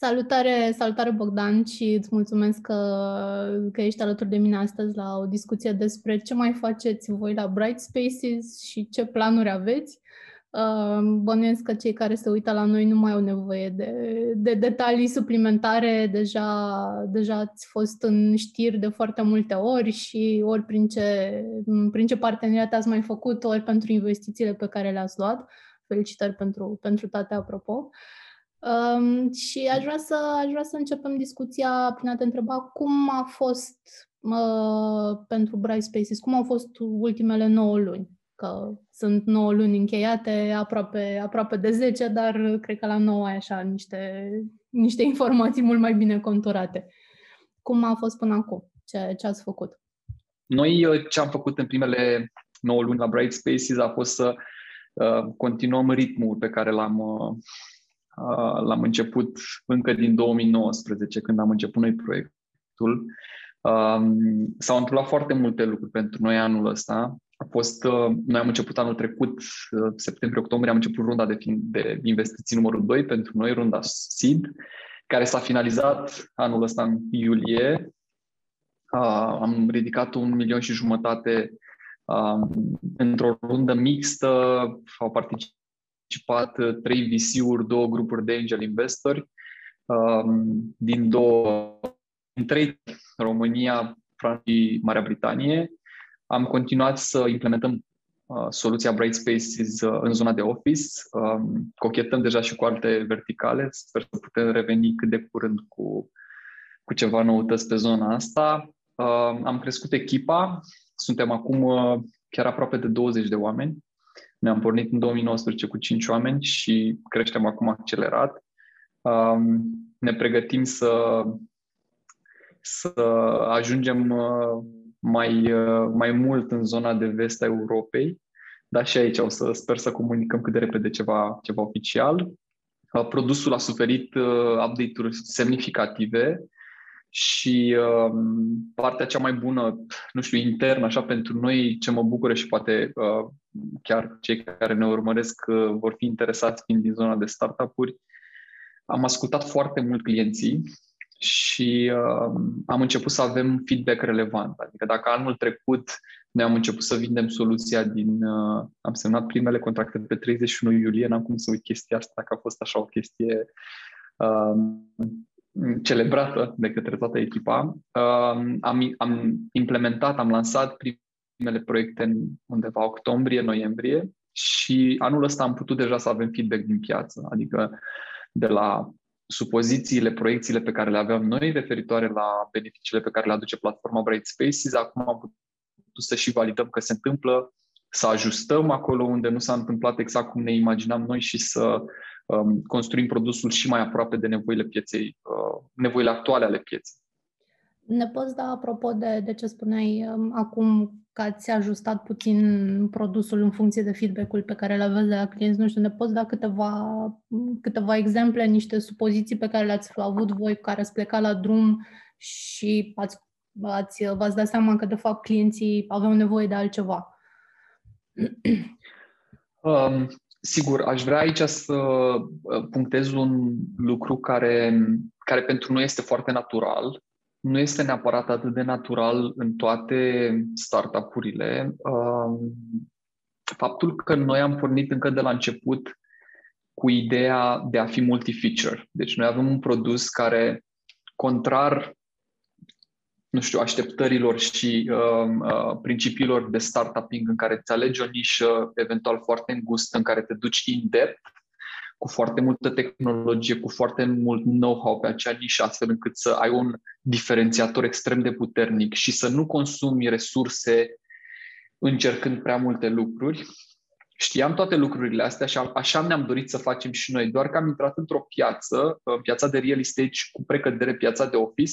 Salutare, salutare Bogdan și îți mulțumesc că, că ești alături de mine astăzi la o discuție despre ce mai faceți voi la Bright Spaces și ce planuri aveți. Uh, bănuiesc că cei care se uită la noi nu mai au nevoie de, de detalii suplimentare. Deja, deja ați fost în știri de foarte multe ori și ori prin ce, prin ce parteneriate ați mai făcut, ori pentru investițiile pe care le-ați luat. Felicitări pentru, pentru toate, apropo. Uh, Um, și aș vrea, să, aș vrea să începem discuția prin a te întreba cum a fost uh, pentru Bright Spaces, cum au fost ultimele 9 luni? Că sunt 9 luni încheiate, aproape, aproape de 10, dar cred că la 9 ai așa niște, niște informații mult mai bine conturate. Cum a fost până acum? Ce, ce ați făcut? Noi uh, ce am făcut în primele 9 luni la Bright Spaces a fost să uh, continuăm ritmul pe care l-am uh, l-am început încă din 2019, când am început noi proiectul. S-au întâmplat foarte multe lucruri pentru noi anul ăsta. A fost, noi am început anul trecut, septembrie-octombrie, am început runda de, de investiții numărul 2 pentru noi, runda SID, care s-a finalizat anul ăsta în iulie. Am ridicat un milion și jumătate într-o rundă mixtă, au participat participat uh, trei VC-uri, două grupuri de angel investori um, din două, din trei, România, Franța și Marea Britanie. Am continuat să implementăm uh, soluția Bright Spaces uh, în zona de office. Um, cochetăm deja și cu alte verticale. Sper să putem reveni cât de curând cu, cu ceva noutăți pe zona asta. Am crescut echipa. Suntem acum chiar aproape de 20 de oameni. Ne-am pornit în 2019 cu 5 oameni și creștem acum accelerat. Um, ne pregătim să, să ajungem uh, mai, uh, mai mult în zona de vest a Europei, dar și aici o să sper să comunicăm cât de repede ceva, ceva oficial. Uh, produsul a suferit update-uri semnificative și uh, partea cea mai bună, nu știu, intern, așa pentru noi, ce mă bucură și poate uh, chiar cei care ne urmăresc uh, vor fi interesați fiind din zona de startup-uri, am ascultat foarte mult clienții și uh, am început să avem feedback relevant. Adică dacă anul trecut noi am început să vindem soluția din... Uh, am semnat primele contracte pe 31 iulie, n-am cum să uit chestia asta, că a fost așa o chestie uh, celebrată de către toată echipa. Uh, am, am implementat, am lansat primele proiecte în undeva octombrie-noiembrie și anul ăsta am putut deja să avem feedback din piață, adică de la supozițiile, proiecțiile pe care le aveam noi referitoare la beneficiile pe care le aduce platforma Bright Spaces, acum am putut să și validăm că se întâmplă, să ajustăm acolo unde nu s-a întâmplat exact cum ne imaginam noi și să um, construim produsul și mai aproape de nevoile pieței, uh, nevoile actuale ale pieței. Ne poți da, apropo de, de ce spuneai um, acum, că ați ajustat puțin produsul în funcție de feedback-ul pe care îl aveți de la clienți, nu știu, ne poți da câteva, câteva exemple, niște supoziții pe care le-ați avut voi, care ați plecat la drum și ați, ați, v-ați dat seama că, de fapt, clienții aveau nevoie de altceva? Um, Sigur, aș vrea aici să uh, punctez un lucru care, care pentru noi este foarte natural. Nu este neapărat atât de natural în toate startup-urile. Um, faptul că noi am pornit încă de la început cu ideea de a fi multi-feature. Deci noi avem un produs care, contrar nu știu, așteptărilor și uh, uh, principiilor de startupping în care îți alegi o nișă eventual foarte îngustă, în care te duci in-depth, cu foarte multă tehnologie, cu foarte mult know-how pe acea nișă, astfel încât să ai un diferențiator extrem de puternic și să nu consumi resurse încercând prea multe lucruri. Știam toate lucrurile astea și așa ne-am dorit să facem și noi, doar că am intrat într-o piață, piața de real estate și cu precădere piața de office,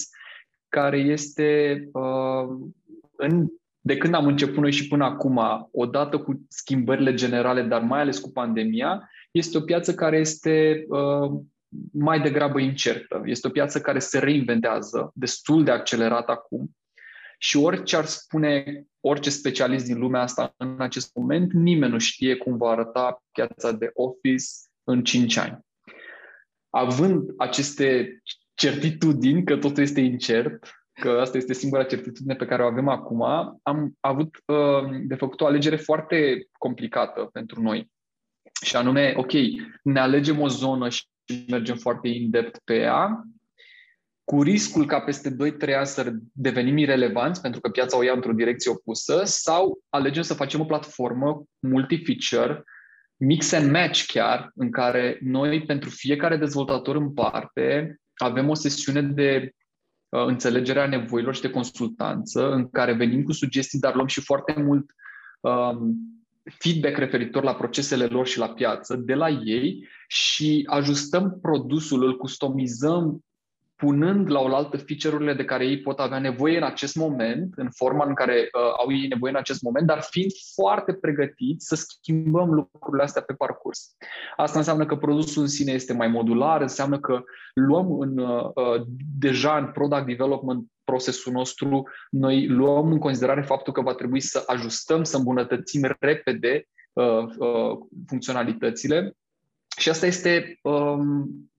care este uh, în, de când am început noi și până acum, odată cu schimbările generale, dar mai ales cu pandemia, este o piață care este uh, mai degrabă incertă. Este o piață care se reinventează destul de accelerat acum și orice ar spune orice specialist din lumea asta în acest moment, nimeni nu știe cum va arăta piața de office în 5 ani. având aceste certitudini că totul este incert, că asta este singura certitudine pe care o avem acum, am avut uh, de făcut o alegere foarte complicată pentru noi. Și anume, ok, ne alegem o zonă și mergem foarte in-depth pe ea, cu riscul ca peste 2-3 ani să devenim irelevanți pentru că piața o ia într-o direcție opusă sau alegem să facem o platformă multi-feature, mix and match chiar, în care noi pentru fiecare dezvoltator în parte avem o sesiune de uh, înțelegere a nevoilor și de consultanță în care venim cu sugestii, dar luăm și foarte mult um, feedback referitor la procesele lor și la piață de la ei și ajustăm produsul, îl customizăm punând la oaltă feature-urile de care ei pot avea nevoie în acest moment, în forma în care uh, au ei nevoie în acest moment, dar fiind foarte pregătiți să schimbăm lucrurile astea pe parcurs. Asta înseamnă că produsul în sine este mai modular, înseamnă că luăm în, uh, uh deja în product development procesul nostru, noi luăm în considerare faptul că va trebui să ajustăm, să îmbunătățim repede uh, uh, funcționalitățile și asta este um,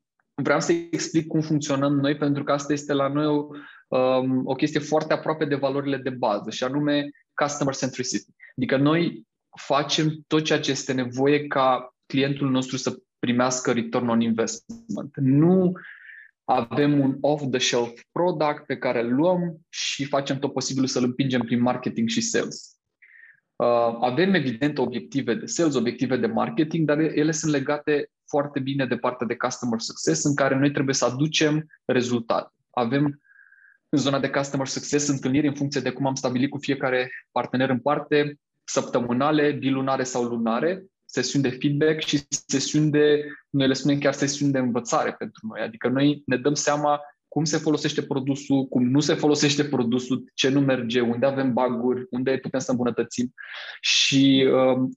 vreau să explic cum funcționăm noi, pentru că asta este la noi o, um, o chestie foarte aproape de valorile de bază, și anume customer centricity. Adică noi facem tot ceea ce este nevoie ca clientul nostru să primească return on investment. Nu avem un off-the-shelf product pe care îl luăm și facem tot posibilul să-l împingem prin marketing și sales. Uh, avem evident obiective de sales, obiective de marketing, dar ele sunt legate foarte bine de partea de customer success, în care noi trebuie să aducem rezultate. Avem în zona de customer success întâlniri în funcție de cum am stabilit cu fiecare partener în parte, săptămânale, bilunare sau lunare, sesiuni de feedback și sesiuni de, noi le spunem chiar sesiuni de învățare pentru noi. Adică noi ne dăm seama cum se folosește produsul, cum nu se folosește produsul, ce nu merge, unde avem baguri, unde putem să îmbunătățim. Și uh,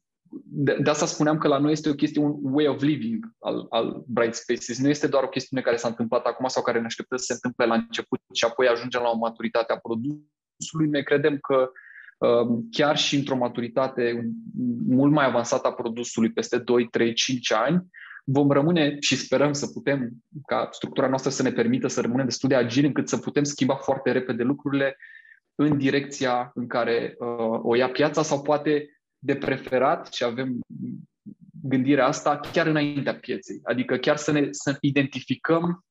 de, de asta spuneam că la noi este o chestie, un way of living al, al Bright Spaces. Nu este doar o chestiune care s-a întâmplat acum sau care ne așteptă să se întâmple la început și apoi ajungem la o maturitate a produsului. Noi credem că um, chiar și într-o maturitate mult mai avansată a produsului, peste 2, 3, 5 ani, vom rămâne și sperăm să putem, ca structura noastră să ne permită să rămânem destul de agili încât să putem schimba foarte repede lucrurile în direcția în care uh, o ia piața sau poate de preferat și avem gândirea asta chiar înaintea pieței. Adică chiar să ne să identificăm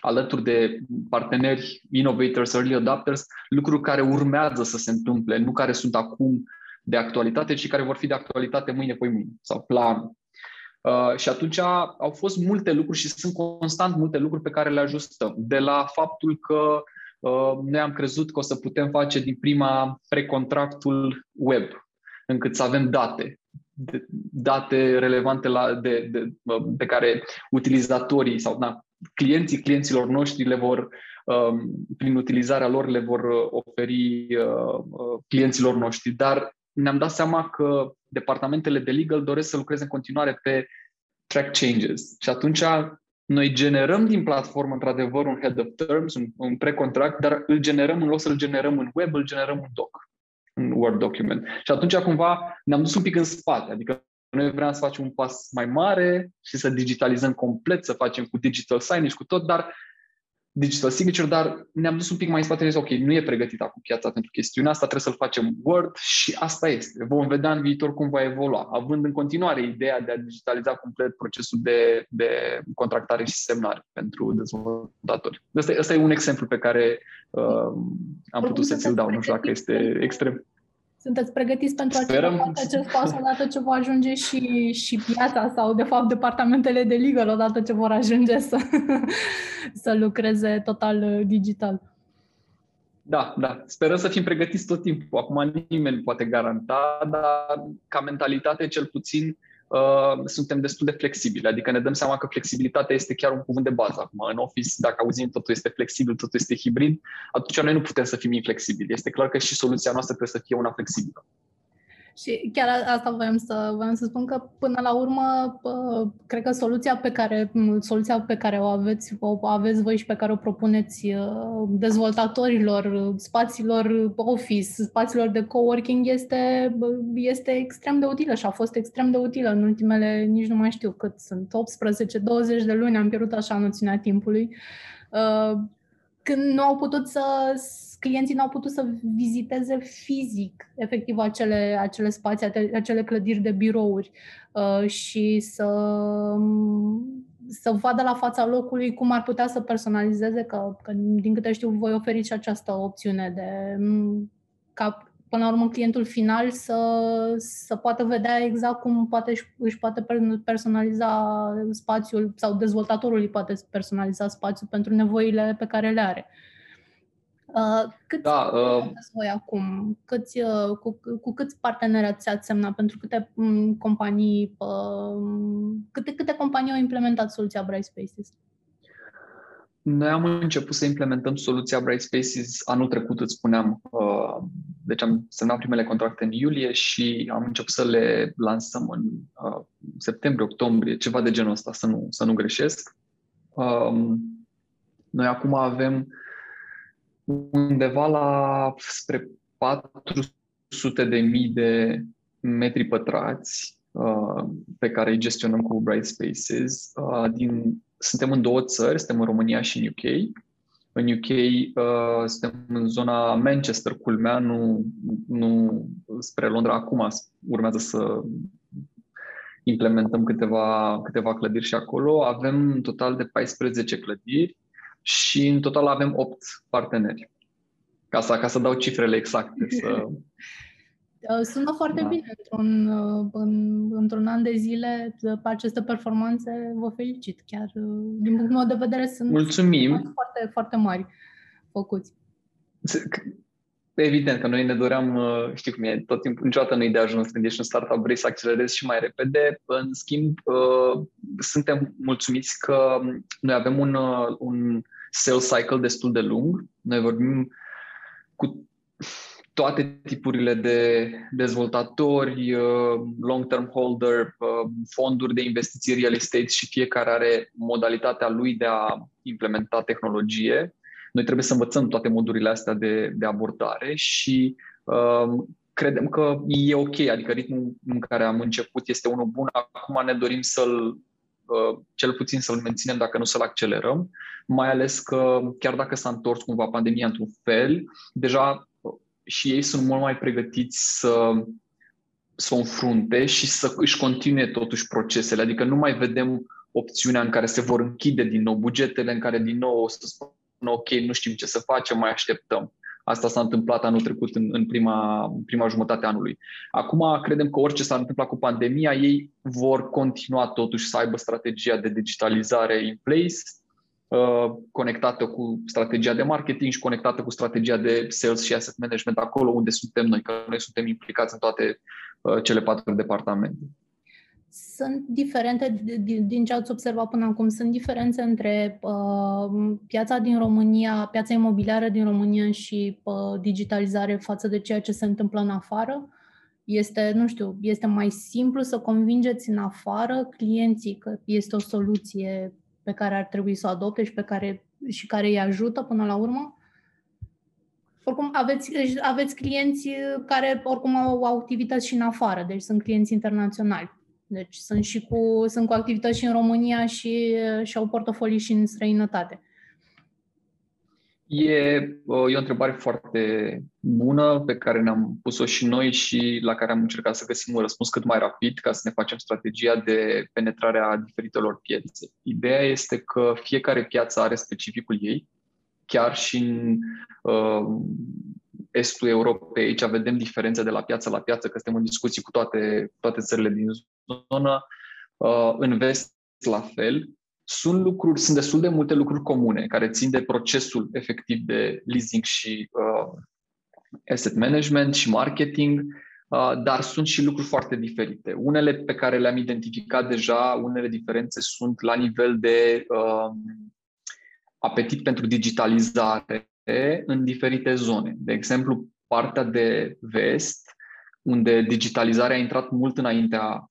alături de parteneri, innovators, early adopters, lucruri care urmează să se întâmple, nu care sunt acum de actualitate, ci care vor fi de actualitate mâine, poi mâine, sau plan. Uh, și atunci au fost multe lucruri și sunt constant multe lucruri pe care le ajustăm. De la faptul că uh, noi am crezut că o să putem face din prima precontractul web, încât să avem date, date relevante la, de, de, pe care utilizatorii sau na, clienții clienților noștri le vor, um, prin utilizarea lor, le vor uh, oferi uh, uh, clienților noștri. Dar ne-am dat seama că departamentele de legal doresc să lucreze în continuare pe track changes. Și atunci noi generăm din platformă, într-adevăr, un head of terms, un, un precontract, dar îl generăm, în loc să-l generăm în web, îl generăm în doc un Word document. Și atunci cumva ne-am dus un pic în spate, adică noi vreau să facem un pas mai mare și să digitalizăm complet, să facem cu digital signage, cu tot, dar digital signature, dar ne-am dus un pic mai în spate și ok, nu e pregătit acum piața pentru chestiunea asta, trebuie să-l facem Word și asta este. Vom vedea în viitor cum va evolua, având în continuare ideea de a digitaliza complet procesul de, de contractare și semnare pentru dezvoltatori. Asta, asta e un exemplu pe care uh, am putut să ți-l dau, nu știu dacă este extrem. Sunteți pregătiți pentru Sperăm. acest pas odată ce va ajunge și, și piața sau, de fapt, departamentele de legal odată ce vor ajunge să, să lucreze total uh, digital? Da, da. Sperăm să fim pregătiți tot timpul. Acum nimeni nu poate garanta, dar ca mentalitate, cel puțin, uh, suntem destul de flexibili. Adică ne dăm seama că flexibilitatea este chiar un cuvânt de bază. Acum, în Office, dacă auzim totul este flexibil, totul este hibrid, atunci noi nu putem să fim inflexibili. Este clar că și soluția noastră trebuie să fie una flexibilă. Și chiar asta voiam să, voiam să spun că până la urmă cred că soluția pe care, soluția pe care o aveți, o aveți voi și pe care o propuneți uh, dezvoltatorilor spațiilor office, spațiilor de coworking este, este extrem de utilă și a fost extrem de utilă. În ultimele, nici nu mai știu cât sunt, 18-20 de luni, am pierdut așa noțiunea timpului. Uh, când nu au putut să, clienții nu au putut să viziteze fizic, efectiv, acele, acele spații, acele clădiri de birouri uh, și să, să vadă la fața locului cum ar putea să personalizeze, că, că din câte știu voi oferiți și această opțiune de ca până la urmă clientul final să, să poată vedea exact cum poate își, își poate personaliza spațiul sau dezvoltatorul îi poate personaliza spațiul pentru nevoile pe care le are. Uh, câți da, uh, voi acum? Câți, uh, cu, cu câți parteneri ați semnat? Pentru câte um, companii, uh, câte, câte companii au implementat soluția Bright Spaces? Noi am început să implementăm soluția Bright Spaces anul trecut, îți spuneam. Uh, deci am semnat primele contracte în iulie și am început să le lansăm în uh, septembrie, octombrie, ceva de genul ăsta, să nu, să nu greșesc. Um, noi acum avem undeva la spre 400 de mii de metri pătrați uh, pe care îi gestionăm cu Bright Spaces din suntem în două țări, suntem în România și în UK. În UK uh, suntem în zona Manchester, culmea, nu, nu spre Londra. Acum urmează să implementăm câteva, câteva clădiri și acolo. Avem în total de 14 clădiri și în total avem 8 parteneri. Ca să, ca să dau cifrele exacte, să, Uh, sună foarte da. bine într-un, uh, în, într-un an de zile pe aceste performanțe. Vă felicit. Chiar uh, din punctul meu de vedere sunt Mulțumim. foarte, foarte mari făcuți. Evident că noi ne doream, știi cum e, tot timpul, niciodată nu e de ajuns când ești un startup, vrei să accelerezi și mai repede. În schimb, suntem mulțumiți că noi avem un, un sales cycle destul de lung. Noi vorbim cu toate tipurile de dezvoltatori, uh, long-term holder, uh, fonduri de investiții real estate și fiecare are modalitatea lui de a implementa tehnologie. Noi trebuie să învățăm toate modurile astea de, de abordare și uh, credem că e ok, adică ritmul în care am început este unul bun. Acum ne dorim să-l uh, cel puțin să-l menținem, dacă nu să-l accelerăm, mai ales că chiar dacă s-a întors cumva pandemia într-un fel, deja și ei sunt mult mai pregătiți să, să o înfrunte și să își continue totuși procesele. Adică nu mai vedem opțiunea în care se vor închide din nou bugetele, în care din nou o să spună ok, nu știm ce să facem, mai așteptăm. Asta s-a întâmplat anul trecut în, în, prima, în prima jumătate a anului. Acum credem că orice s-ar întâmpla cu pandemia, ei vor continua totuși să aibă strategia de digitalizare in place, Uh, conectată cu strategia de marketing și conectată cu strategia de sales și asset management acolo unde suntem noi, că noi suntem implicați în toate uh, cele patru departamente. Sunt diferente, din ce ați observat până acum, sunt diferențe între uh, piața din România, piața imobiliară din România și uh, digitalizare față de ceea ce se întâmplă în afară? Este, nu știu, este mai simplu să convingeți în afară clienții că este o soluție pe care ar trebui să o adopte și pe care, și care îi ajută până la urmă? Oricum, aveți, aveți clienți care oricum au activități și în afară, deci sunt clienți internaționali. Deci sunt și cu, sunt cu activități și în România și, și au portofolii și în străinătate. E, e o întrebare foarte bună pe care ne-am pus-o și noi și la care am încercat să găsim un răspuns cât mai rapid ca să ne facem strategia de penetrare a diferitelor piețe. Ideea este că fiecare piață are specificul ei, chiar și în uh, estul Europei, aici vedem diferențe de la piață la piață, că suntem în discuții cu toate, toate țările din zonă. Uh, în vest, la fel, sunt lucruri, sunt destul de multe lucruri comune care țin de procesul efectiv de leasing și uh, asset management și marketing, uh, dar sunt și lucruri foarte diferite. Unele pe care le-am identificat deja, unele diferențe sunt la nivel de uh, apetit pentru digitalizare în diferite zone. De exemplu, partea de vest unde digitalizarea a intrat mult înaintea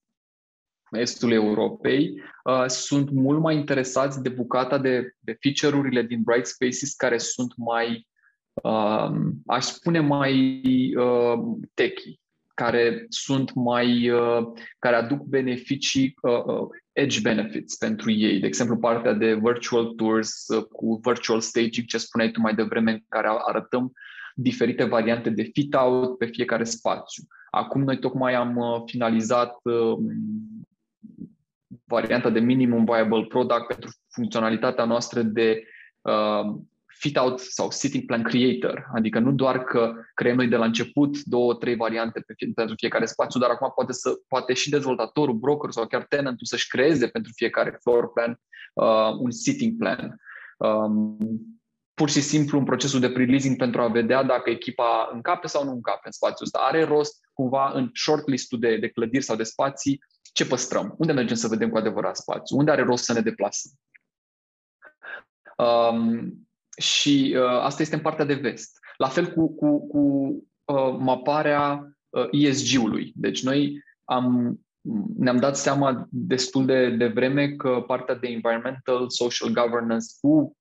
estul Europei, uh, sunt mult mai interesați de bucata de, de feature-urile din Bright Spaces care sunt mai, uh, aș spune, mai uh, techy, care sunt mai, uh, care aduc beneficii, uh, uh, edge benefits pentru ei. De exemplu, partea de virtual tours uh, cu virtual staging, ce spuneai tu mai devreme, în care arătăm diferite variante de fit-out pe fiecare spațiu. Acum noi tocmai am uh, finalizat uh, varianta de minimum viable product pentru funcționalitatea noastră de uh, fit-out sau sitting plan creator, adică nu doar că creăm noi de la început două, trei variante pe fie, pentru fiecare spațiu, dar acum poate, să, poate și dezvoltatorul, broker sau chiar tenantul să-și creeze pentru fiecare floor plan uh, un sitting plan. Um, pur și simplu în procesul de pre-leasing pentru a vedea dacă echipa încape sau nu încape în spațiul ăsta. Are rost cumva în shortlist-ul de, de clădiri sau de spații ce păstrăm? Unde mergem să vedem cu adevărat spațiu? Unde are rost să ne deplasăm? Um, și uh, asta este în partea de vest. La fel cu, cu, cu uh, maparea uh, ESG-ului. Deci noi am, ne-am dat seama destul de, de vreme că partea de environmental, social governance cu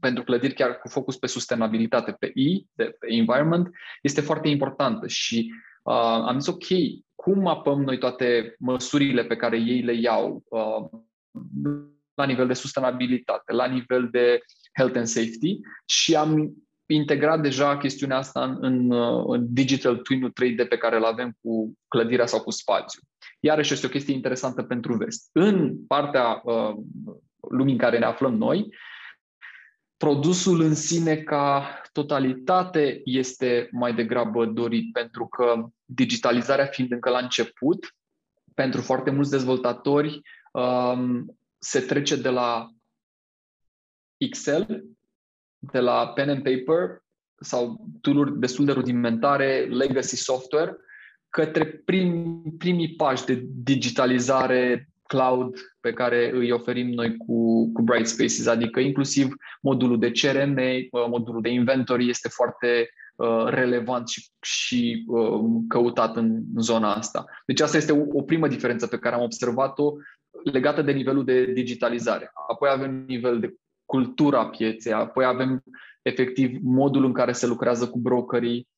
pentru clădiri chiar cu focus pe sustenabilitate, pe E, de, pe environment, este foarte importantă și uh, am zis ok, cum mapăm noi toate măsurile pe care ei le iau uh, la nivel de sustenabilitate, la nivel de health and safety și am integrat deja chestiunea asta în, în, uh, în digital twin 3D pe care îl avem cu clădirea sau cu spațiu. Iarăși este o chestie interesantă pentru vest. În partea uh, lumii în care ne aflăm noi, produsul în sine ca totalitate este mai degrabă dorit, pentru că digitalizarea fiind încă la început, pentru foarte mulți dezvoltatori um, se trece de la Excel, de la pen and paper sau tool destul de rudimentare, legacy software, către prim, primii pași de digitalizare cloud pe care îi oferim noi cu, cu Bright Spaces, adică inclusiv modulul de CRM, uh, modulul de inventory este foarte uh, relevant și, și uh, căutat în zona asta. Deci asta este o, o primă diferență pe care am observat-o legată de nivelul de digitalizare. Apoi avem nivel de cultura pieței, apoi avem efectiv modul în care se lucrează cu brokerii,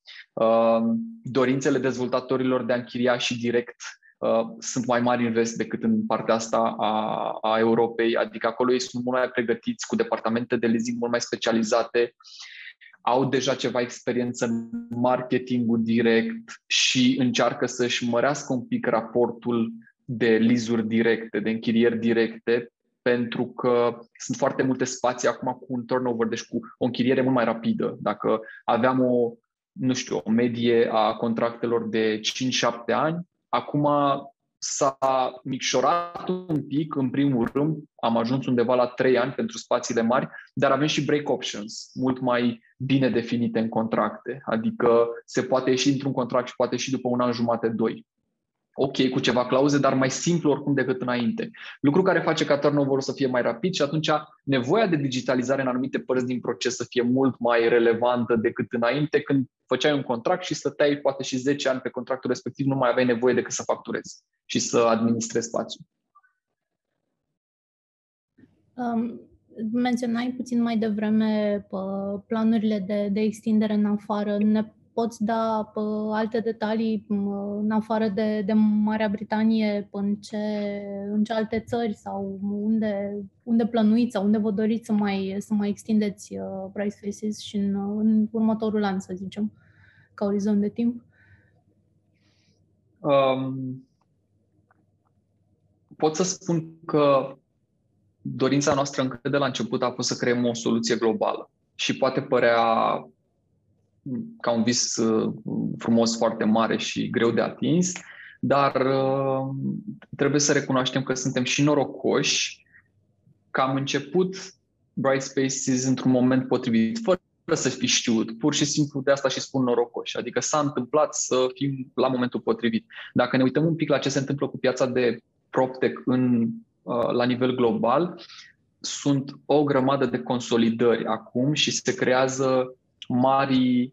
dorințele dezvoltatorilor de a închiria și direct Uh, sunt mai mari în vest decât în partea asta a, a Europei, adică acolo ei sunt mult mai pregătiți cu departamente de leasing mult mai specializate, au deja ceva experiență în marketingul direct și încearcă să-și mărească un pic raportul de lizuri directe, de închirieri directe, pentru că sunt foarte multe spații acum cu un turnover, deci cu o închiriere mult mai rapidă. Dacă aveam o, nu știu, o medie a contractelor de 5-7 ani, Acum s-a micșorat un pic, în primul rând, am ajuns undeva la 3 ani pentru spațiile mari, dar avem și break options, mult mai bine definite în contracte, adică se poate ieși într-un contract și poate și după un an jumate, doi ok cu ceva clauze, dar mai simplu oricum decât înainte. Lucru care face ca turnover să fie mai rapid și atunci nevoia de digitalizare în anumite părți din proces să fie mult mai relevantă decât înainte, când făceai un contract și stăteai poate și 10 ani pe contractul respectiv, nu mai aveai nevoie decât să facturezi și să administrezi spațiul. Um, menționai puțin mai devreme planurile de, de extindere în afară. Ne poți da pe alte detalii în afară de, de Marea Britanie, în ce, în ce alte țări sau unde, unde plănuiți sau unde vă doriți să mai, să mai extindeți uh, Price Faces și în, în următorul an, să zicem, ca orizont de timp? Um, pot să spun că dorința noastră încă de la început a fost să creăm o soluție globală și poate părea ca un vis uh, frumos, foarte mare și greu de atins, dar uh, trebuie să recunoaștem că suntem și norocoși că am început Bright Spaces într-un moment potrivit, fără să fi știut, pur și simplu de asta și spun norocoși, adică s-a întâmplat să fim la momentul potrivit. Dacă ne uităm un pic la ce se întâmplă cu piața de PropTech în, uh, la nivel global, sunt o grămadă de consolidări acum și se creează mari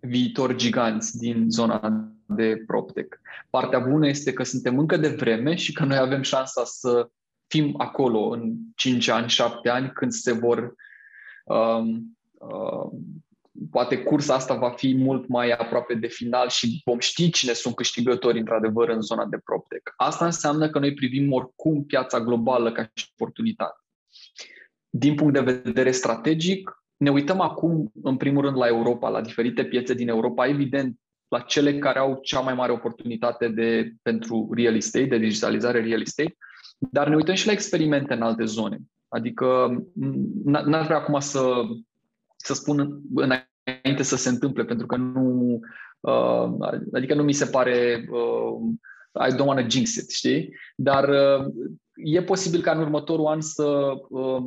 viitori giganți din zona de PropTech. Partea bună este că suntem încă de vreme și că noi avem șansa să fim acolo în 5 ani, 7 ani, când se vor um, um, poate cursa asta va fi mult mai aproape de final și vom ști cine sunt câștigători într-adevăr în zona de PropTech. Asta înseamnă că noi privim oricum piața globală ca și oportunitate. Din punct de vedere strategic, ne uităm acum, în primul rând, la Europa, la diferite piețe din Europa, evident, la cele care au cea mai mare oportunitate de, pentru real estate, de digitalizare real estate, dar ne uităm și la experimente în alte zone. Adică n-ar vrea acum să, să spun înainte să se întâmple, pentru că nu, uh, adică nu mi se pare, uh, I don't want to jinx it, știi? Dar uh, e posibil ca în următorul an să uh,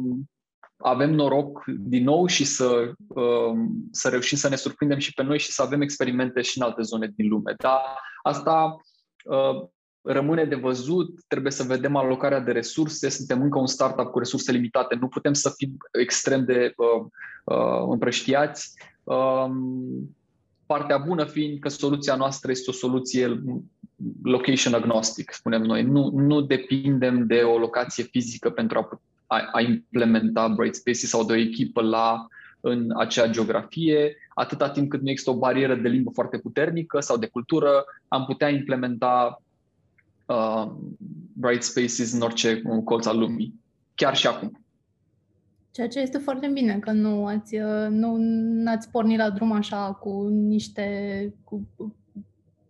avem noroc din nou și să, uh, să reușim să ne surprindem și pe noi și să avem experimente și în alte zone din lume. Dar asta uh, rămâne de văzut, trebuie să vedem alocarea de resurse, suntem încă un startup cu resurse limitate, nu putem să fim extrem de uh, uh, împrăștiați. Um, partea bună fiind că soluția noastră este o soluție location agnostic, spunem noi. Nu, nu depindem de o locație fizică pentru a, a, a implementa Bright Spaces sau de o echipă la în acea geografie, atâta timp cât nu există o barieră de limbă foarte puternică sau de cultură, am putea implementa uh, Bright Spaces în orice colț al lumii, chiar și acum. Ceea ce este foarte bine, că nu ați, uh, nu ați pornit la drum așa cu niște, cu,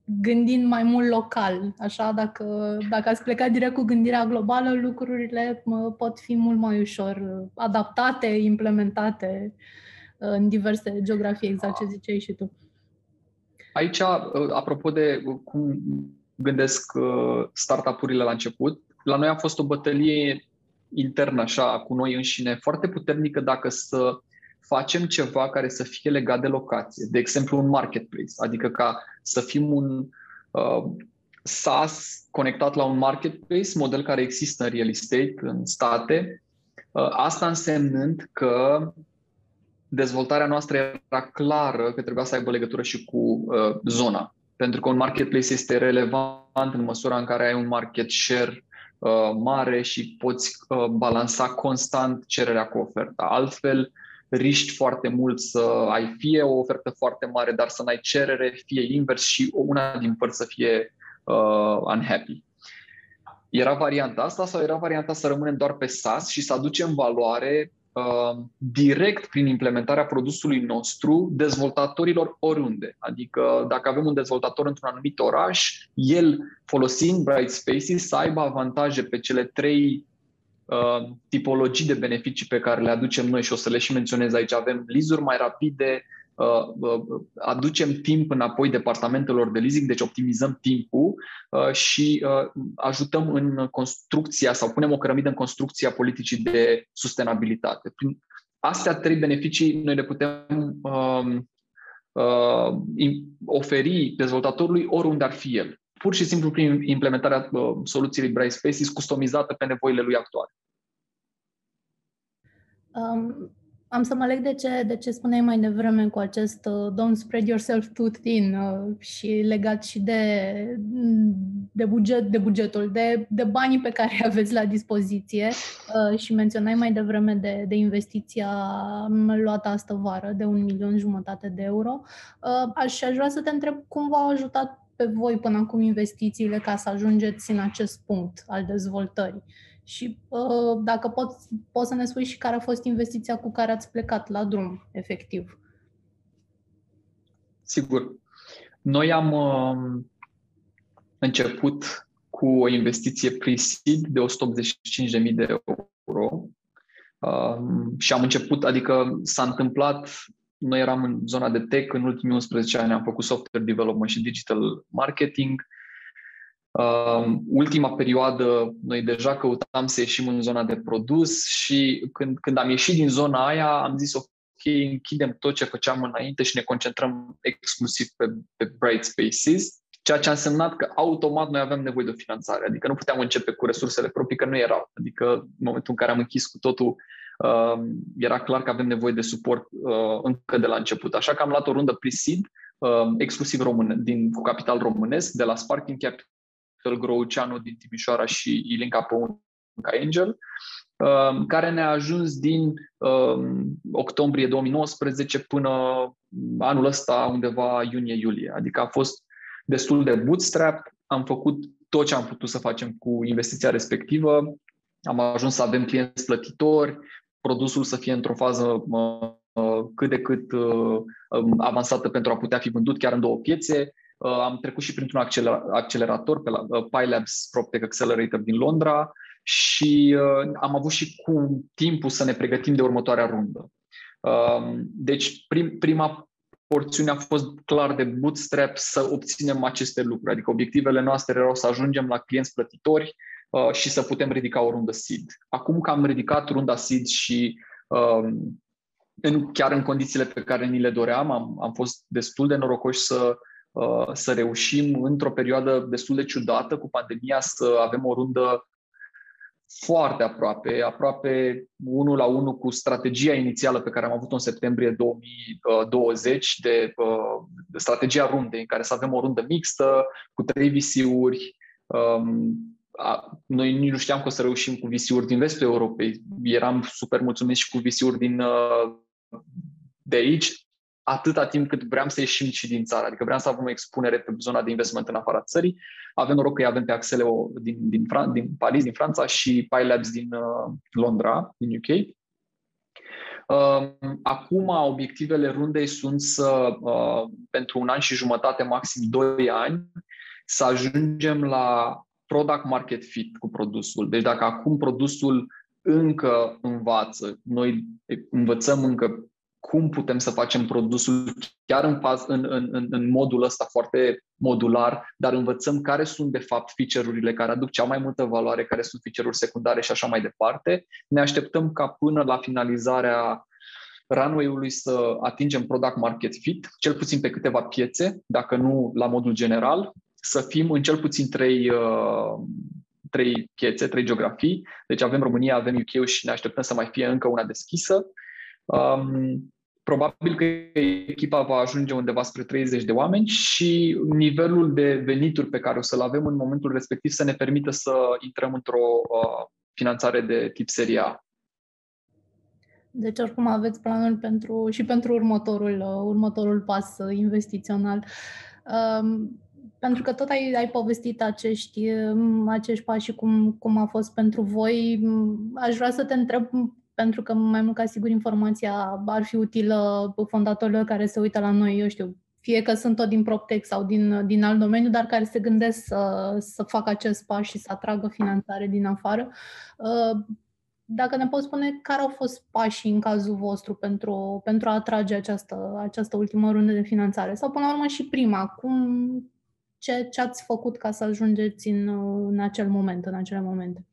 gândind mai mult local. Așa, dacă, dacă ați plecat direct cu gândirea globală, lucrurile pot fi mult mai ușor adaptate, implementate uh, în diverse geografii, exact ce ziceai și tu. Aici, uh, apropo de cum gândesc startup-urile la început, la noi a fost o bătălie internă, așa, cu noi înșine, foarte puternică dacă să facem ceva care să fie legat de locație. De exemplu, un marketplace, adică ca să fim un uh, SaaS conectat la un marketplace, model care există în real estate în state, uh, asta însemnând că dezvoltarea noastră era clară că trebuia să aibă legătură și cu uh, zona. Pentru că un marketplace este relevant în măsura în care ai un market share Uh, mare și poți uh, balansa constant cererea cu oferta. Altfel, riști foarte mult să ai fie o ofertă foarte mare, dar să n-ai cerere, fie invers și una din părți să fie uh, unhappy. Era varianta asta sau era varianta să rămânem doar pe SaaS și să aducem valoare Uh, direct prin implementarea produsului nostru dezvoltatorilor oriunde. Adică dacă avem un dezvoltator într-un anumit oraș, el folosind Bright Spaces să aibă avantaje pe cele trei uh, tipologii de beneficii pe care le aducem noi și o să le și menționez aici. Avem lizuri mai rapide, Uh, uh, aducem timp înapoi departamentelor de leasing, deci optimizăm timpul uh, și ajutăm în construcția sau punem o cărămidă în construcția politicii de sustenabilitate. Prin astea trei beneficii noi le putem um, oferi dezvoltatorului oriunde ar fi el. Pur și simplu prin implementarea soluției Bright Spaces customizată pe nevoile lui actuale. Um, am să mă leg de ce, de ce spuneai mai devreme cu acest uh, don't spread yourself too thin uh, și legat și de, de, buget, de bugetul, de, de banii pe care îi aveți la dispoziție uh, și menționai mai devreme de, de investiția luată astă vară de un milion jumătate de euro. Uh, aș, aș vrea să te întreb cum v-au ajutat pe voi până acum investițiile ca să ajungeți în acest punct al dezvoltării. Și uh, dacă poți, poți să ne spui și care a fost investiția cu care ați plecat la drum, efectiv. Sigur. Noi am uh, început cu o investiție pre-seed de 185.000 de euro uh, și am început, adică s-a întâmplat, noi eram în zona de tech, în ultimii 11 ani am făcut software development și digital marketing, Uh, ultima perioadă, noi deja căutam să ieșim în zona de produs și când, când am ieșit din zona aia, am zis, ok, închidem tot ce făceam înainte și ne concentrăm exclusiv pe, pe Bright Spaces, ceea ce a însemnat că automat noi aveam nevoie de o finanțare, adică nu puteam începe cu resursele proprii, că nu erau. Adică în momentul în care am închis cu totul, uh, era clar că avem nevoie de suport uh, încă de la început. Așa că am luat o rundă pre-seed uh, exclusiv român, din, cu capital românesc, de la Sparking Capital, Growceanu din Timișoara și Ilinca Păun ca Angel, uh, care ne-a ajuns din uh, octombrie 2019 până anul ăsta, undeva iunie-iulie. Adică a fost destul de bootstrap, am făcut tot ce am putut să facem cu investiția respectivă, am ajuns să avem clienți plătitori, produsul să fie într-o fază cât de cât uh, um, avansată pentru a putea fi vândut chiar în două piețe. Uh, am trecut și printr-un accelerator pe la uh, PyLabs PropTech Accelerator din Londra și am avut și cu timpul să ne pregătim de următoarea rundă. Um, deci prim, prima porțiune a fost clar de bootstrap să obținem aceste lucruri. Adică obiectivele noastre erau să ajungem la clienți plătitori și să putem ridica o rundă seed. Acum că am ridicat runda seed și um, în, chiar în condițiile pe care ni le doream, am, am fost destul de norocoși să, uh, să reușim într-o perioadă destul de ciudată cu pandemia să avem o rundă foarte aproape, aproape unul la unul cu strategia inițială pe care am avut-o în septembrie 2020 de, uh, de strategia rundei, în care să avem o rundă mixtă cu trei visiuri. Um, noi nici nu știam că o să reușim cu visiuri din vestul Europei. Eram super mulțumiți și cu visiuri din uh, de aici atâta timp cât vreau să ieșim și din țară. Adică vreau să avem o expunere pe zona de investment în afara țării. Avem noroc că îi avem pe Axeleo din, din, Fran- din Paris, din Franța și PyLabs din uh, Londra, din UK. Uh, acum, obiectivele rundei sunt să, uh, pentru un an și jumătate, maxim doi ani, să ajungem la product market fit cu produsul. Deci dacă acum produsul încă învață, noi învățăm încă cum putem să facem produsul chiar în, faz, în, în, în modul ăsta foarte modular, dar învățăm care sunt de fapt feature-urile care aduc cea mai multă valoare, care sunt feature-uri secundare și așa mai departe. Ne așteptăm ca până la finalizarea runway-ului să atingem product market fit, cel puțin pe câteva piețe, dacă nu la modul general, să fim în cel puțin trei, uh, trei piețe, trei geografii. Deci avem România, avem UK și ne așteptăm să mai fie încă una deschisă. Um, probabil că echipa va ajunge undeva spre 30 de oameni și nivelul de venituri pe care o să-l avem în momentul respectiv să ne permită să intrăm într-o uh, finanțare de tip seria A. Deci oricum aveți planul pentru, și pentru următorul, uh, următorul pas investițional. Um, pentru că tot ai, ai povestit acești, um, acești pași și cum, cum a fost pentru voi, aș vrea să te întreb pentru că mai mult ca sigur informația ar fi utilă fondatorilor care se uită la noi, eu știu, fie că sunt tot din PropTech sau din, din alt domeniu, dar care se gândesc să, să facă acest pas și să atragă finanțare din afară. Uh, dacă ne poți spune care au fost pașii în cazul vostru pentru, pentru a atrage această, această ultimă rundă de finanțare? Sau până la urmă și prima, cum, ce, ce ați făcut ca să ajungeți în, în acel moment, în acele momente?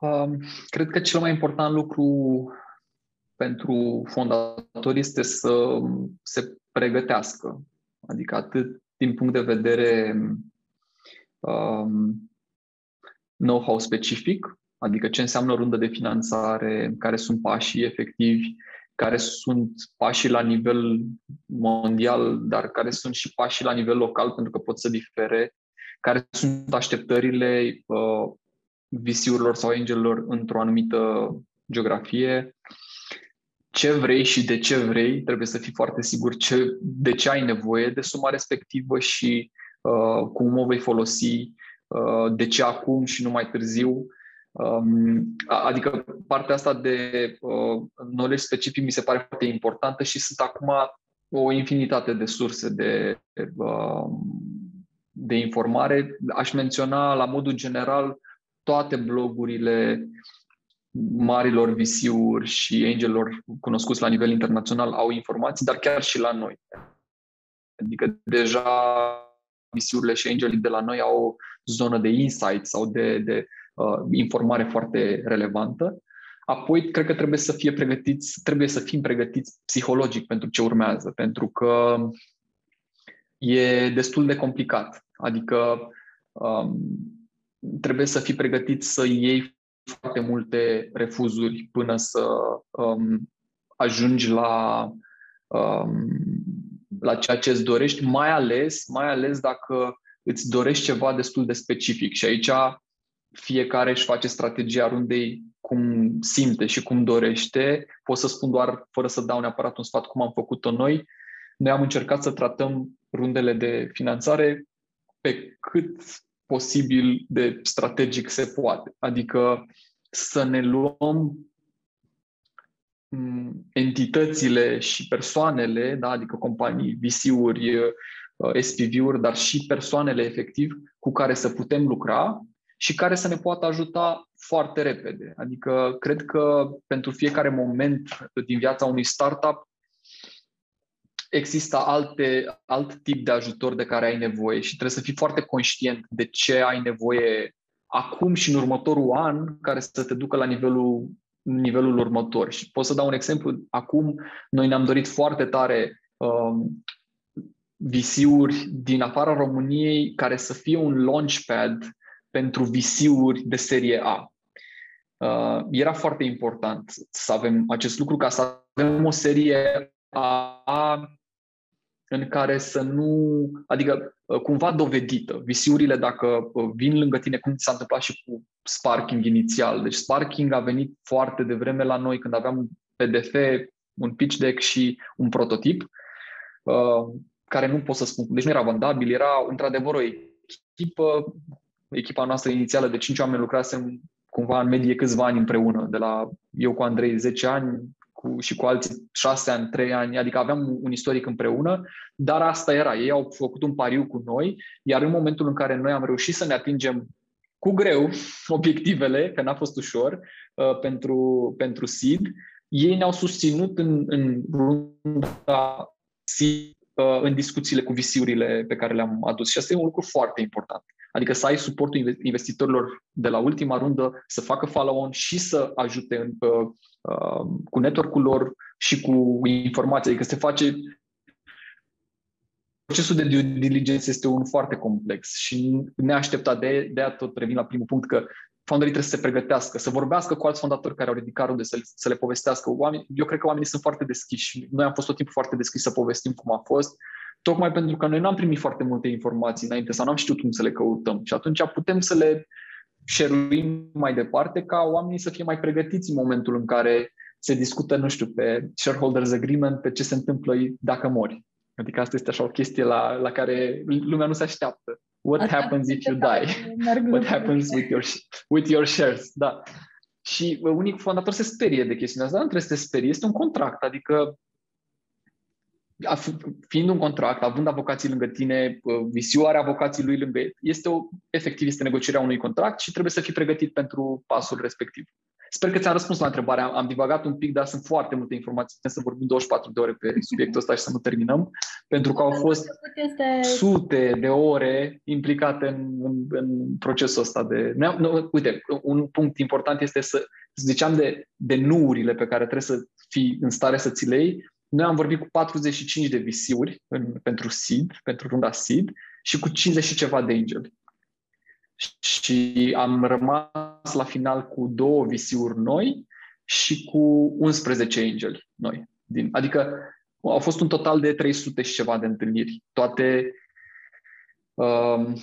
Um, cred că cel mai important lucru pentru fondatori este să se pregătească. Adică atât din punct de vedere um, know-how specific, adică ce înseamnă o rundă de finanțare, care sunt pașii efectivi, care sunt pașii la nivel mondial, dar care sunt și pașii la nivel local, pentru că pot să difere, care sunt așteptările uh, visiurilor sau angelilor într-o anumită geografie, ce vrei și de ce vrei, trebuie să fii foarte sigur ce, de ce ai nevoie de suma respectivă și uh, cum o vei folosi, uh, de ce acum și nu mai târziu. Um, adică partea asta de uh, knowledge specific mi se pare foarte importantă și sunt acum o infinitate de surse de, uh, de informare. Aș menționa la modul general toate blogurile marilor visiuri și angelilor cunoscuți la nivel internațional au informații, dar chiar și la noi. Adică deja visiurile și angelii de la noi au o zonă de insight sau de, de uh, informare foarte relevantă. Apoi, cred că trebuie să fie pregătiți, trebuie să fim pregătiți psihologic pentru ce urmează, pentru că e destul de complicat. Adică um, trebuie să fii pregătit să iei foarte multe refuzuri până să um, ajungi la um, la ceea ce îți dorești, mai ales, mai ales dacă îți dorești ceva destul de specific. Și aici fiecare își face strategia rundei cum simte și cum dorește. Pot să spun doar, fără să dau neapărat un sfat, cum am făcut-o noi. Noi am încercat să tratăm rundele de finanțare pe cât posibil de strategic se poate. Adică să ne luăm mm, entitățile și persoanele, da, adică companii, VC-uri, uh, SPV-uri, dar și persoanele efectiv cu care să putem lucra și care să ne poată ajuta foarte repede. Adică cred că pentru fiecare moment din viața unui startup există alte, alt tip de ajutor de care ai nevoie și trebuie să fii foarte conștient de ce ai nevoie acum și în următorul an care să te ducă la nivelul, nivelul următor. Și pot să dau un exemplu. Acum noi ne-am dorit foarte tare um, visiuri din afara României care să fie un launchpad pentru visiuri de serie A. Uh, era foarte important să avem acest lucru ca să avem o serie A în care să nu, adică uh, cumva dovedită. Visiurile, dacă uh, vin lângă tine, cum s-a întâmplat și cu Sparking inițial. Deci Sparking a venit foarte devreme la noi când aveam un PDF, un pitch deck și un prototip, uh, care nu pot să spun, deci nu era vandabil, era într-adevăr o echipă, echipa noastră inițială de 5 oameni lucrasem cumva în medie câțiva ani împreună, de la eu cu Andrei 10 ani, cu, și cu alții șase ani, trei ani, adică aveam un istoric împreună, dar asta era. Ei au făcut un pariu cu noi, iar în momentul în care noi am reușit să ne atingem cu greu obiectivele, că n-a fost ușor, uh, pentru, pentru SID, ei ne-au susținut în, în runda SID, uh, în discuțiile cu visiurile pe care le-am adus. Și asta e un lucru foarte important. Adică să ai suportul investitorilor de la ultima rundă, să facă follow-on și să ajute în, uh, uh, cu network-ul lor și cu informații. Adică se face procesul de due diligence este un foarte complex și neașteptat. De, de aia tot revin la primul punct că founderii trebuie să se pregătească, să vorbească cu alți fondatori care au ridicat runde, să, să le povestească. Oameni, eu cred că oamenii sunt foarte deschiși. Noi am fost tot timpul foarte deschiși să povestim cum a fost tocmai pentru că noi n-am primit foarte multe informații înainte sau n-am știut cum să le căutăm. Și atunci putem să le share mai departe ca oamenii să fie mai pregătiți în momentul în care se discută, nu știu, pe shareholders agreement, pe ce se întâmplă dacă mori. Adică asta este așa o chestie la, la care lumea nu se așteaptă. What asta happens if you die? What happens with your, with your shares? Da. Și unii fondatori se sperie de chestiunea asta, nu trebuie să se sperie, este un contract, adică fiind un contract, având avocații lângă tine, visiu are avocații lui lângă el, este o, efectiv este negocierea unui contract și trebuie să fii pregătit pentru pasul respectiv. Sper că ți-am răspuns la întrebare. Am, am divagat un pic, dar sunt foarte multe informații. Putem să vorbim 24 de ore pe subiectul ăsta și să nu terminăm, pentru că au fost este... sute de ore implicate în, în, în procesul ăsta de... Nu, uite, un punct important este să ziceam de, de nuurile pe care trebuie să fii în stare să ți le iei, noi am vorbit cu 45 de VC-uri în, pentru SEED, pentru runda SEED și cu 50 și ceva de angel. Și am rămas la final cu două VC-uri noi și cu 11 angel noi. Din, adică au fost un total de 300 și ceva de întâlniri. Toate um,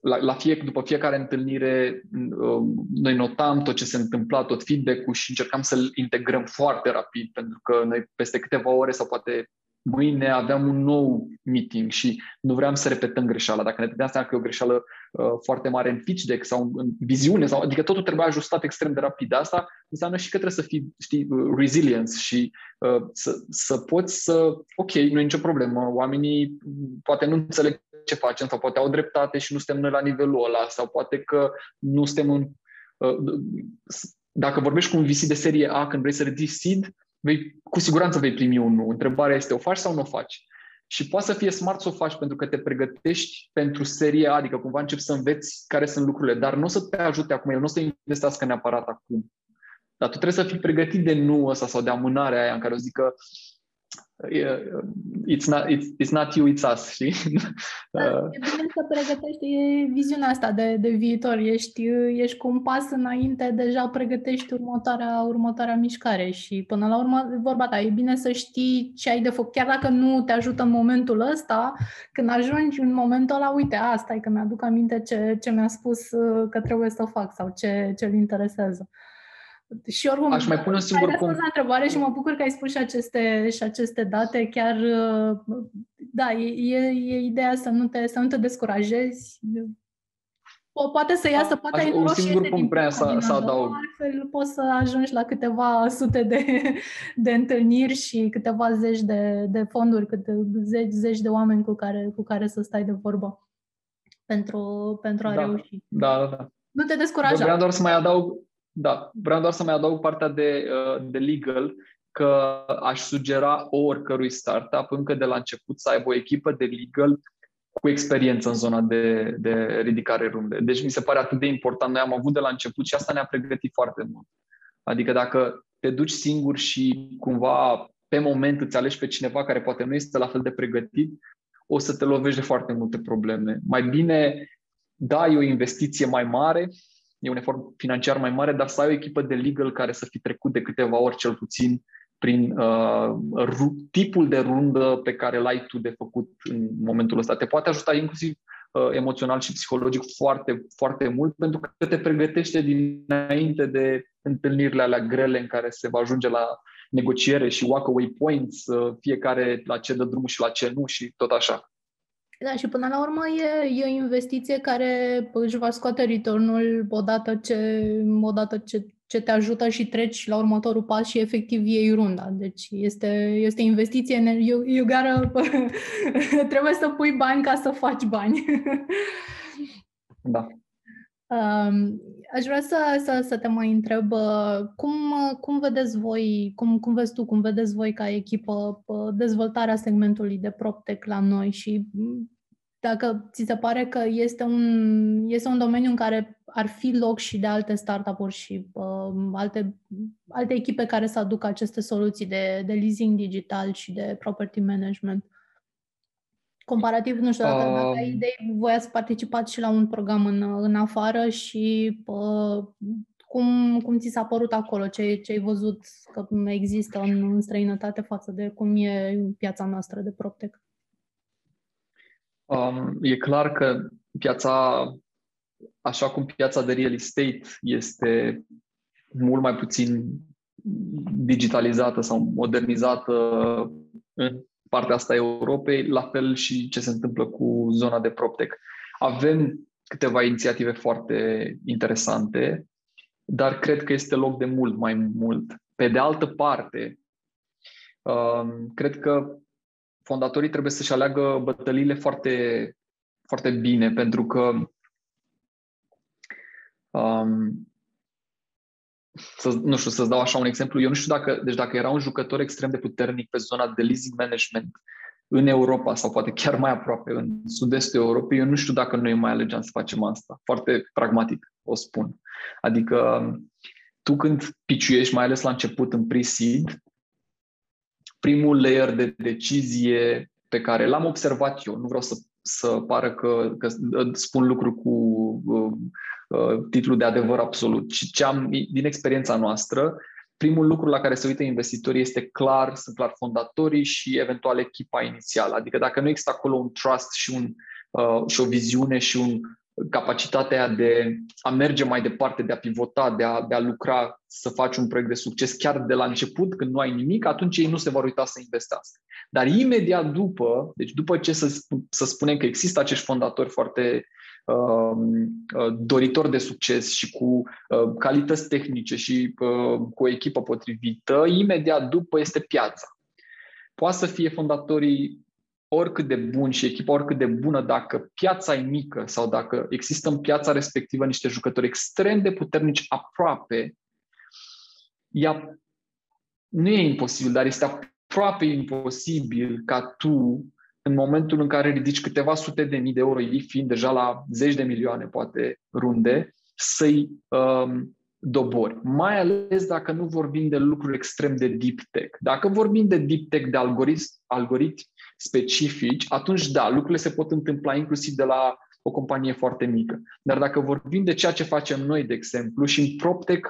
la, la fie, după fiecare întâlnire um, noi notam tot ce se întâmpla, tot feedback-ul și încercam să-l integrăm foarte rapid, pentru că noi peste câteva ore sau poate mâine aveam un nou meeting și nu vreau să repetăm greșeala. Dacă ne dădeam seama că e o greșeală uh, foarte mare în pitch deck sau în viziune, sau, adică totul trebuie ajustat extrem de rapid. Asta înseamnă și că trebuie să fii, știi, uh, resilience și uh, să, să poți să, ok, nu e nicio problemă, oamenii poate nu înțeleg ce facem sau poate au dreptate și nu suntem noi la nivelul ăla sau poate că nu suntem în... Uh, dacă vorbești cu un VC de serie A când vrei să ridici seed, vei, cu siguranță vei primi un nu. Întrebarea este o faci sau nu o faci? Și poate să fie smart să o faci pentru că te pregătești pentru seria A, adică cumva începi să înveți care sunt lucrurile, dar nu o să te ajute acum, el nu o să investească neapărat acum. Dar tu trebuie să fii pregătit de nu ăsta sau de amânarea aia în care o zică it's not, it's, it's not you, it's us, știi? Da, e bine să pregătești, e viziunea asta de, de viitor, ești, ești cu un pas înainte, deja pregătești următoarea, următoarea mișcare și până la urmă, vorba ta, e bine să știi ce ai de făcut, chiar dacă nu te ajută în momentul ăsta, când ajungi în momentul ăla, uite, asta e că mi-aduc aminte ce, ce mi-a spus uh, că trebuie să fac sau ce, ce-l interesează. Și oricum, Aș mai pune un singur punct. la întrebare și mă bucur că ai spus și aceste, și aceste date. Chiar, da, e, e ideea să nu te, să nu te descurajezi. O, poate să iasă, poate ai un singur punct prea să, să adaug. Altfel poți să ajungi la câteva sute de, de întâlniri și câteva zeci de, de fonduri, câte zeci, zeci de oameni cu care, cu care să stai de vorbă pentru, pentru a da, reuși. Da, da, da. Nu te descuraja. Vreau doar să mai adaug, da, vreau doar să mai adaug partea de, uh, de legal, că aș sugera oricărui startup încă de la început să aibă o echipă de legal cu experiență în zona de, de ridicare runde. Deci mi se pare atât de important. Noi am avut de la început și asta ne-a pregătit foarte mult. Adică dacă te duci singur și cumva pe moment îți alegi pe cineva care poate nu este la fel de pregătit, o să te lovești de foarte multe probleme. Mai bine dai o investiție mai mare e un efort financiar mai mare, dar să ai o echipă de legal care să fi trecut de câteva ori cel puțin prin uh, tipul de rundă pe care l-ai tu de făcut în momentul ăsta. Te poate ajuta inclusiv uh, emoțional și psihologic foarte, foarte mult, pentru că te pregătește dinainte de întâlnirile alea grele în care se va ajunge la negociere și walk-away points, uh, fiecare la ce dă drumul și la ce nu și tot așa. Da, și până la urmă e, e o investiție care își va scoate returnul odată ce, odată ce, ce te ajută și treci la următorul pas și efectiv iei runda. Deci este, este investiție, în, you, you gotta, trebuie să pui bani ca să faci bani. da. Um, aș vrea să, să, să te mai întreb uh, cum, cum vedeți voi, cum, cum vezi tu, cum vedeți voi ca echipă uh, dezvoltarea segmentului de PropTech la noi și mm, dacă ți se pare că este un, este un domeniu în care ar fi loc și de alte startup-uri și uh, alte, alte echipe care să aducă aceste soluții de, de leasing digital și de property management. Comparativ, nu știu dacă, uh, dacă ai idei, voi ați participat și la un program în, în afară și uh, cum, cum ți s-a părut acolo? Ce, ce ai văzut că există în, în străinătate față de cum e piața noastră de PropTech? Um, e clar că piața, așa cum piața de real estate este mult mai puțin digitalizată sau modernizată în partea asta a Europei, la fel și ce se întâmplă cu zona de PropTech. Avem câteva inițiative foarte interesante, dar cred că este loc de mult mai mult. Pe de altă parte, um, cred că fondatorii trebuie să-și aleagă bătăliile foarte, foarte bine, pentru că um, să, nu știu, să-ți dau așa un exemplu, eu nu știu dacă, deci dacă era un jucător extrem de puternic pe zona de leasing management în Europa sau poate chiar mai aproape în sud-estul Europei, eu nu știu dacă noi mai alegeam să facem asta. Foarte pragmatic o spun. Adică tu când piciuiești, mai ales la început în pre-seed, primul layer de decizie pe care l-am observat eu, nu vreau să, să pară că, că spun lucruri cu uh, uh, titlul de adevăr absolut, ci ce am din experiența noastră, primul lucru la care se uită investitorii este clar, sunt clar fondatorii și eventual echipa inițială. Adică dacă nu există acolo un trust și, un, uh, și o viziune și un capacitatea de a merge mai departe, de a pivota, de a, de a lucra, să faci un proiect de succes chiar de la început, când nu ai nimic, atunci ei nu se vor uita să investească. Dar imediat după, deci după ce să, să spunem că există acești fondatori foarte um, uh, doritori de succes și cu uh, calități tehnice și uh, cu o echipă potrivită, imediat după este piața. Poate să fie fondatorii oricât de bun și echipa oricât de bună, dacă piața e mică sau dacă există în piața respectivă niște jucători extrem de puternici aproape, ea nu e imposibil, dar este aproape imposibil ca tu, în momentul în care ridici câteva sute de mii de euro, ei fiind deja la zeci de milioane, poate, runde, să-i, um, dobori, mai ales dacă nu vorbim de lucruri extrem de deep tech. Dacă vorbim de deep tech, de algoritmi, algoritmi specifici, atunci da, lucrurile se pot întâmpla inclusiv de la o companie foarte mică. Dar dacă vorbim de ceea ce facem noi, de exemplu, și în PropTech,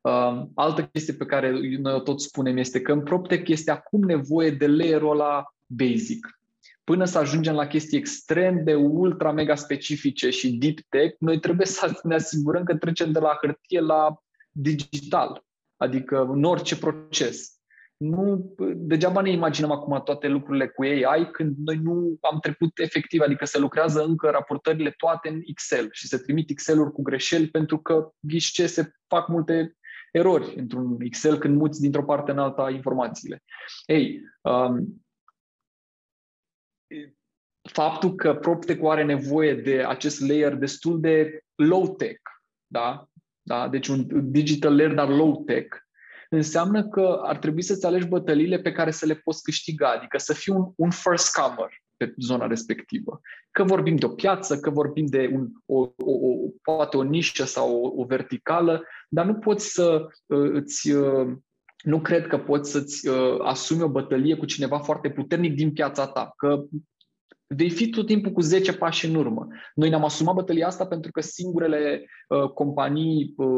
uh, altă chestie pe care noi tot spunem este că în PropTech este acum nevoie de layer-ul ăla basic. Până să ajungem la chestii extrem de ultra mega specifice și deep tech, noi trebuie să ne asigurăm că trecem de la hârtie la digital, adică în orice proces nu, degeaba ne imaginăm acum toate lucrurile cu AI când noi nu am trecut efectiv, adică se lucrează încă raportările toate în Excel și se trimit Excel-uri cu greșeli pentru că ghiși ce se fac multe erori într-un Excel când muți dintr-o parte în alta informațiile. Ei, um, faptul că PropTech are nevoie de acest layer destul de low-tech, da? Da? Deci un digital layer, dar low-tech, înseamnă că ar trebui să-ți alegi bătăliile pe care să le poți câștiga, adică să fii un, un first comer pe zona respectivă. Că vorbim de o piață, că vorbim de un, o, o, o, poate o nișă sau o, o verticală, dar nu poți să uh, îți uh, nu cred că poți să-ți uh, asumi o bătălie cu cineva foarte puternic din piața ta, că vei fi tot timpul cu 10 pași în urmă. Noi ne-am asumat bătălia asta pentru că singurele uh, companii, uh,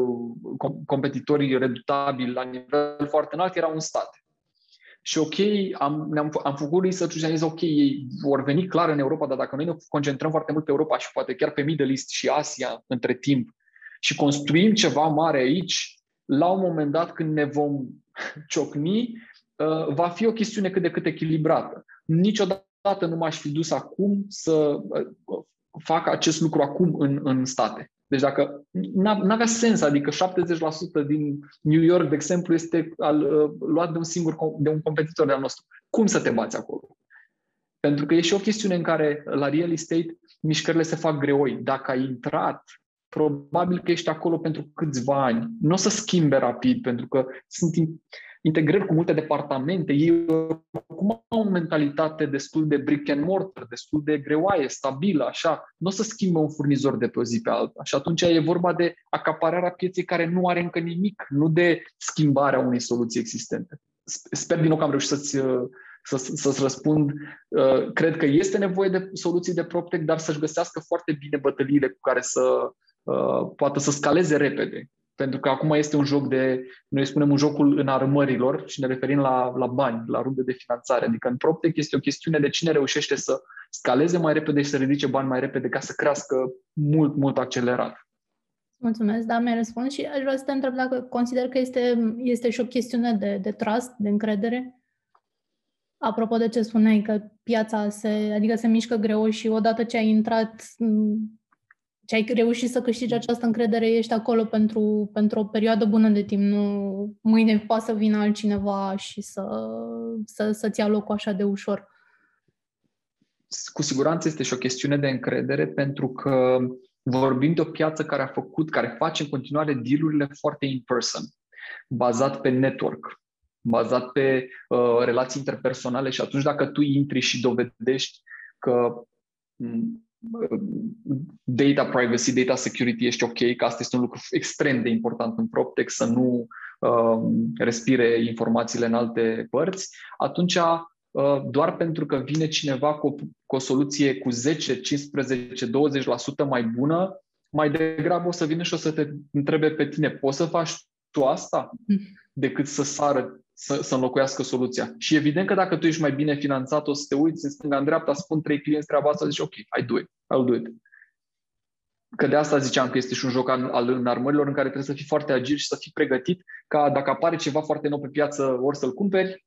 com- competitorii redutabili la nivel foarte înalt erau în state. Și ok, am, ne-am, am făcut research și am zis, ok, ei vor veni clar în Europa, dar dacă noi ne concentrăm foarte mult pe Europa și poate chiar pe Middle East și Asia între timp și construim ceva mare aici, la un moment dat când ne vom ciocni, uh, va fi o chestiune cât de cât echilibrată. Niciodată niciodată nu m-aș fi dus acum să uh, fac acest lucru acum în, în state. Deci dacă nu avea sens, adică 70% din New York, de exemplu, este al, uh, luat de un singur de un competitor de al nostru. Cum să te bați acolo? Pentru că e și o chestiune în care la real estate mișcările se fac greoi. Dacă ai intrat, probabil că ești acolo pentru câțiva ani. Nu o să schimbe rapid, pentru că sunt integrări cu multe departamente, ei oricum au o mentalitate destul de brick and mortar, destul de greoaie, stabilă, așa, nu o să schimbe un furnizor de pe o zi pe alta. Și atunci e vorba de acapararea pieței care nu are încă nimic, nu de schimbarea unei soluții existente. Sper din nou că am reușit să-ți, să, să-ți răspund. Uh, cred că este nevoie de soluții de PropTech, dar să-și găsească foarte bine bătăliile cu care să uh, poată să scaleze repede pentru că acum este un joc de, noi spunem un jocul în armărilor și ne referim la, la bani, la runde de finanțare. Adică în PropTech este o chestiune de cine reușește să scaleze mai repede și să ridice bani mai repede ca să crească mult, mult accelerat. Mulțumesc, da, mi-ai răspuns și aș vrea să te întreb dacă consider că este, este și o chestiune de, de trust, de încredere. Apropo de ce spuneai, că piața se, adică se mișcă greu și odată ce ai intrat, ce ai reușit să câștigi această încredere, ești acolo pentru, pentru o perioadă bună de timp. Nu mâine poate să vină altcineva și să, să, să-ți ia locul așa de ușor. Cu siguranță este și o chestiune de încredere pentru că vorbim de o piață care a făcut, care face în continuare dealurile foarte in-person, bazat pe network, bazat pe uh, relații interpersonale și atunci dacă tu intri și dovedești că data privacy, data security ești ok, că asta este un lucru extrem de important în PropTech, să nu uh, respire informațiile în alte părți, atunci uh, doar pentru că vine cineva cu, cu o soluție cu 10, 15, 20% mai bună, mai degrabă o să vină și o să te întrebe pe tine, poți să faci tu asta? Mm. Decât să sară să, să înlocuiască soluția. Și evident că dacă tu ești mai bine finanțat, o să te uiți în stânga, în dreapta, spun trei clienți treaba asta, zici ok, I do it, I'll do it. Că de asta ziceam că este și un joc al, al înarmărilor în care trebuie să fii foarte agil și să fii pregătit ca dacă apare ceva foarte nou pe piață, ori să-l cumperi,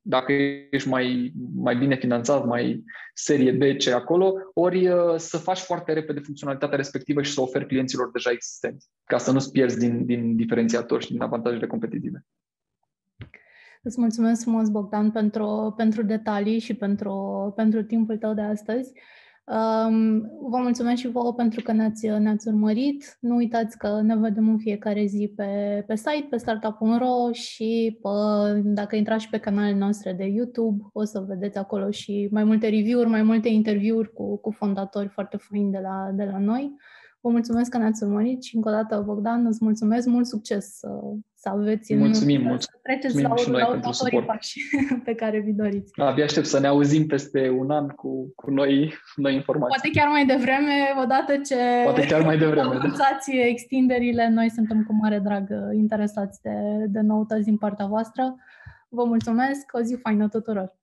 dacă ești mai, mai bine finanțat, mai serie B ce acolo, ori uh, să faci foarte repede funcționalitatea respectivă și să oferi clienților deja existenți, ca să nu-ți pierzi din, din diferențiator și din avantajele competitive. Îți mulțumesc frumos, Bogdan, pentru, pentru detalii și pentru, pentru timpul tău de astăzi. Um, vă mulțumesc și vouă pentru că ne-ați, ne-ați urmărit. Nu uitați că ne vedem în fiecare zi pe, pe site, pe startup.ro și pe, dacă intrați și pe canalele noastre de YouTube, o să vedeți acolo și mai multe review-uri, mai multe interviuri cu, cu fondatori foarte faini de la, de la noi. Vă mulțumesc că ne-ați urmărit și încă o dată, Bogdan, îți mulțumesc, mult succes să, să aveți mulțumim, în, mulțumim, să treceți la, și noi la pentru următorii pași pe care vi doriți. Abia aștept să ne auzim peste un an cu, cu noi, noi informații. Poate chiar mai devreme, odată ce Poate chiar mai devreme, da. extinderile, noi suntem cu mare drag interesați de, de noutăți din partea voastră. Vă mulțumesc, o zi faină tuturor!